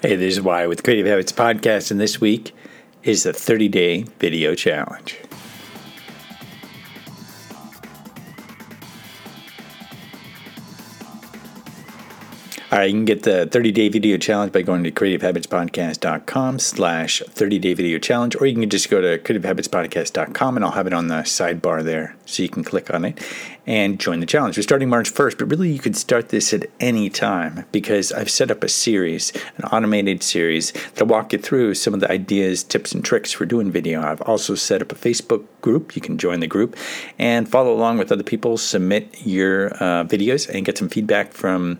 Hey, this is Why with Creative Habits Podcast, and this week is the 30 day video challenge. All right, you can get the 30 day video challenge by going to creativehabitspodcast.com slash 30 day video challenge, or you can just go to creativehabitspodcast.com and I'll have it on the sidebar there so you can click on it and join the challenge. We're starting March 1st, but really you could start this at any time because I've set up a series, an automated series that'll walk you through some of the ideas, tips, and tricks for doing video. I've also set up a Facebook group. You can join the group and follow along with other people, submit your uh, videos, and get some feedback from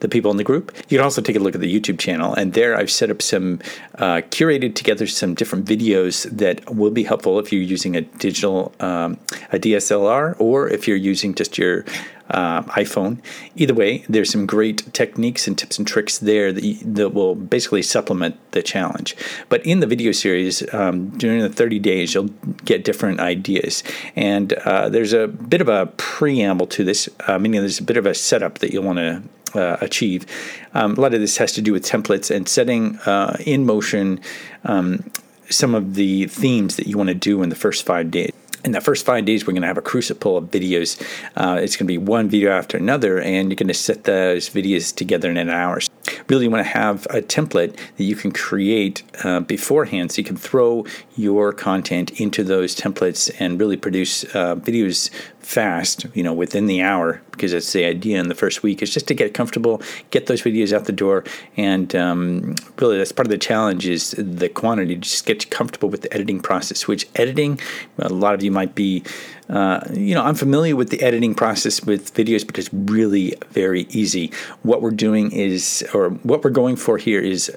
the people in the group. You can also take a look at the YouTube channel, and there I've set up some uh, curated together some different videos that will be helpful if you're using a digital, um, a DSLR, or if you're using using just your uh, iPhone. Either way, there's some great techniques and tips and tricks there that, you, that will basically supplement the challenge. But in the video series, um, during the 30 days, you'll get different ideas. And uh, there's a bit of a preamble to this, uh, meaning there's a bit of a setup that you'll want to uh, achieve. Um, a lot of this has to do with templates and setting uh, in motion um, some of the themes that you want to do in the first five days in the first five days, we're going to have a crucible of videos. Uh, it's going to be one video after another, and you're going to set those videos together in an hour. Really, you want to have a template that you can create uh, beforehand so you can throw your content into those templates and really produce uh, videos fast, you know, within the hour, because that's the idea in the first week, is just to get comfortable, get those videos out the door. And um, really, that's part of the challenge is the quantity, just get comfortable with the editing process, which editing, a lot of you might be, uh, you know, I'm familiar with the editing process with videos but it's really very easy. What we're doing is, or what we're going for here is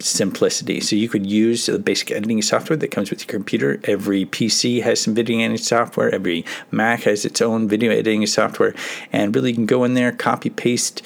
simplicity. So you could use the basic editing software that comes with your computer. Every PC has some video editing software. Every Mac has its own video editing software. And really, you can go in there, copy, paste,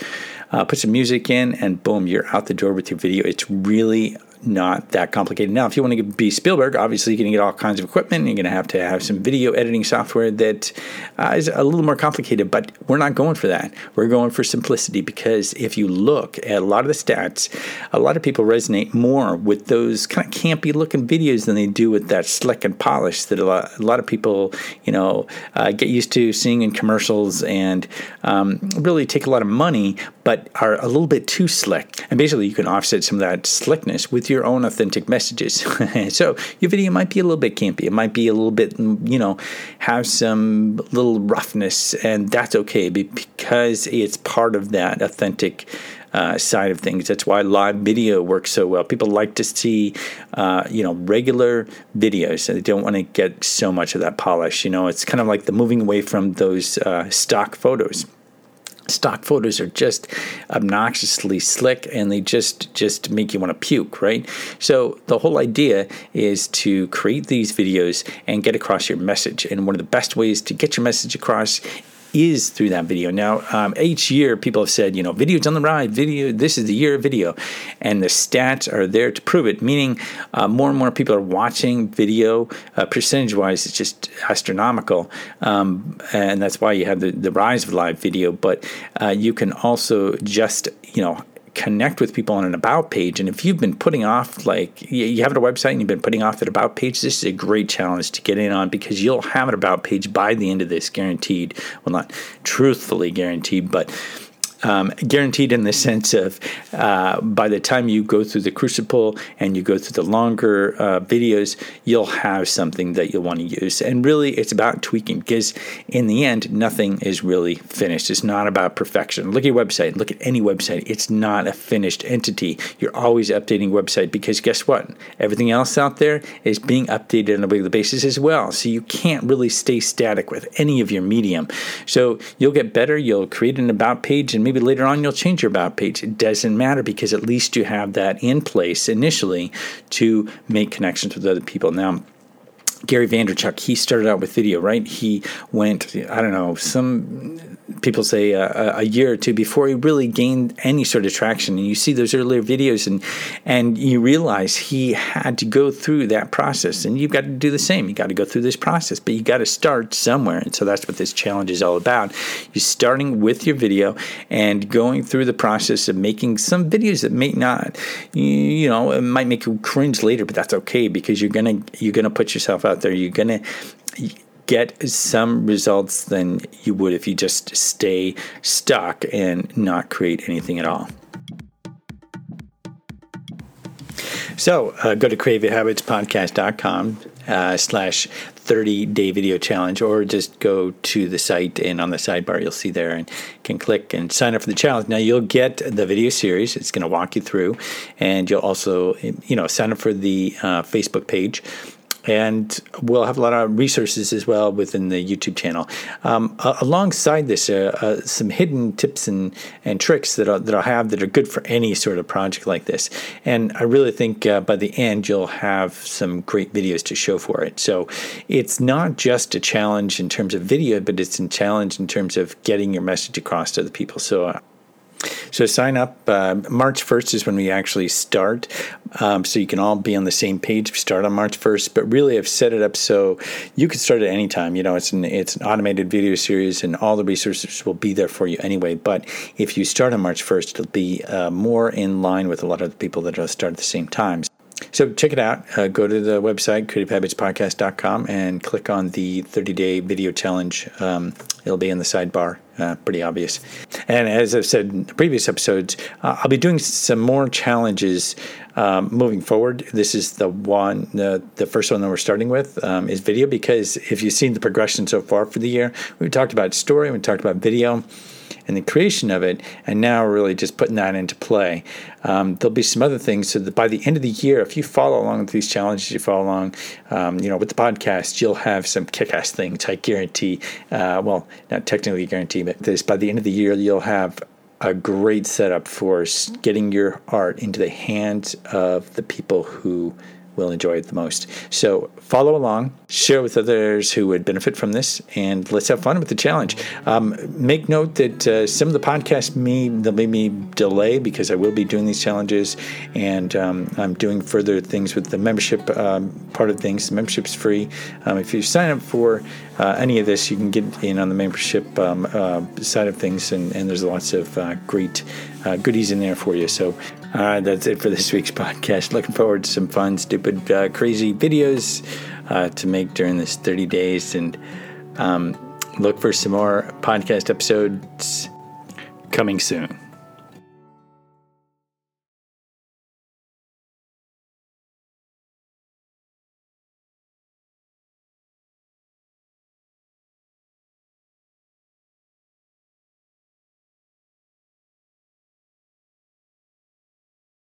uh, put some music in, and boom, you're out the door with your video. It's really not that complicated. Now, if you want to be Spielberg, obviously you're going to get all kinds of equipment. You're going to have to have some video editing software that uh, is a little more complicated, but we're not going for that. We're going for simplicity because if you look at a lot of the stats, a lot of people resonate more with those kind of campy looking videos than they do with that slick and polished that a lot, a lot of people, you know, uh, get used to seeing in commercials and um, really take a lot of money, but are a little bit too slick. And basically, you can offset some of that slickness with your own authentic messages. so your video might be a little bit campy. It might be a little bit, you know, have some little roughness, and that's okay because it's part of that authentic. Uh, side of things. That's why live video works so well. People like to see, uh, you know, regular videos. They don't want to get so much of that polish. You know, it's kind of like the moving away from those uh, stock photos stock photos are just obnoxiously slick and they just just make you want to puke right? So the whole idea is to create these videos and get across your message. And one of the best ways to get your message across is through that video. Now, um, each year people have said, you know, video's on the rise, video, this is the year of video. And the stats are there to prove it, meaning uh, more and more people are watching video. Uh, percentage wise, it's just astronomical. Um, and that's why you have the, the rise of live video. But uh, you can also just, you know, connect with people on an about page. And if you've been putting off, like you have a website and you've been putting off that about page, this is a great challenge to get in on because you'll have an about page by the end of this, guaranteed. Well, not truthfully guaranteed, but um, guaranteed in the sense of uh, by the time you go through the crucible and you go through the longer uh, videos, you'll have something that you'll want to use. And really, it's about tweaking because in the end, nothing is really finished. It's not about perfection. Look at your website, look at any website. It's not a finished entity. You're always updating website because guess what? Everything else out there is being updated on a regular basis as well. So you can't really stay static with any of your medium. So you'll get better. You'll create an about page and maybe later on you'll change your about page. It doesn't matter because at least you have that in place initially to make connections with other people. Now, Gary Vaynerchuk, he started out with video, right? He went, I don't know, some people say a, a, year or two before he really gained any sort of traction. And you see those earlier videos, and and you realize he had to go through that process, and you've got to do the same. You got to go through this process, but you got to start somewhere, and so that's what this challenge is all about. You're starting with your video and going through the process of making some videos that may not, you know, it might make you cringe later, but that's okay because you're gonna you're gonna put yourself out there. You're gonna get some results than you would if you just stay stuck and not create anything at all. So uh, go to creativehabitspodcast.com uh, slash 30 day video challenge, or just go to the site and on the sidebar you'll see there and can click and sign up for the challenge. Now you'll get the video series. It's going to walk you through, and you'll also you know sign up for the uh, Facebook page and we'll have a lot of resources as well within the YouTube channel. Um, uh, alongside this, uh, uh, some hidden tips and, and tricks that I'll, that I'll have that are good for any sort of project like this. And I really think uh, by the end, you'll have some great videos to show for it. So it's not just a challenge in terms of video, but it's a challenge in terms of getting your message across to the people. So so sign up. Uh, March 1st is when we actually start. Um, so you can all be on the same page. We start on March 1st. But really, I've set it up so you can start at any time. You know, it's an it's an automated video series, and all the resources will be there for you anyway. But if you start on March 1st, it'll be uh, more in line with a lot of the people that will start at the same time. So check it out. Uh, go to the website, creativehabitspodcast.com, and click on the 30 day video challenge. Um, it'll be in the sidebar. Uh, pretty obvious. And as I've said in previous episodes, uh, I'll be doing some more challenges um, moving forward. This is the one, the, the first one that we're starting with um, is video because if you've seen the progression so far for the year, we talked about story, we talked about video and the creation of it, and now really just putting that into play. Um, there'll be some other things so that by the end of the year, if you follow along with these challenges, you follow along, um, you know, with the podcast, you'll have some kick-ass things. I guarantee. Uh, well, not technically guarantee, but this by the end of the year, you'll have a great setup for getting your art into the hands of the people who will enjoy it the most. So follow along, share with others who would benefit from this, and let's have fun with the challenge. Um, make note that uh, some of the podcasts may be delay because I will be doing these challenges, and um, I'm doing further things with the membership um, part of things. The membership's free. Um, if you sign up for uh, any of this, you can get in on the membership um, uh, side of things, and, and there's lots of uh, great uh, goodies in there for you. So uh, that's it for this week's podcast. Looking forward to some fun, stupid, uh, crazy videos uh, to make during this 30 days. And um, look for some more podcast episodes coming soon.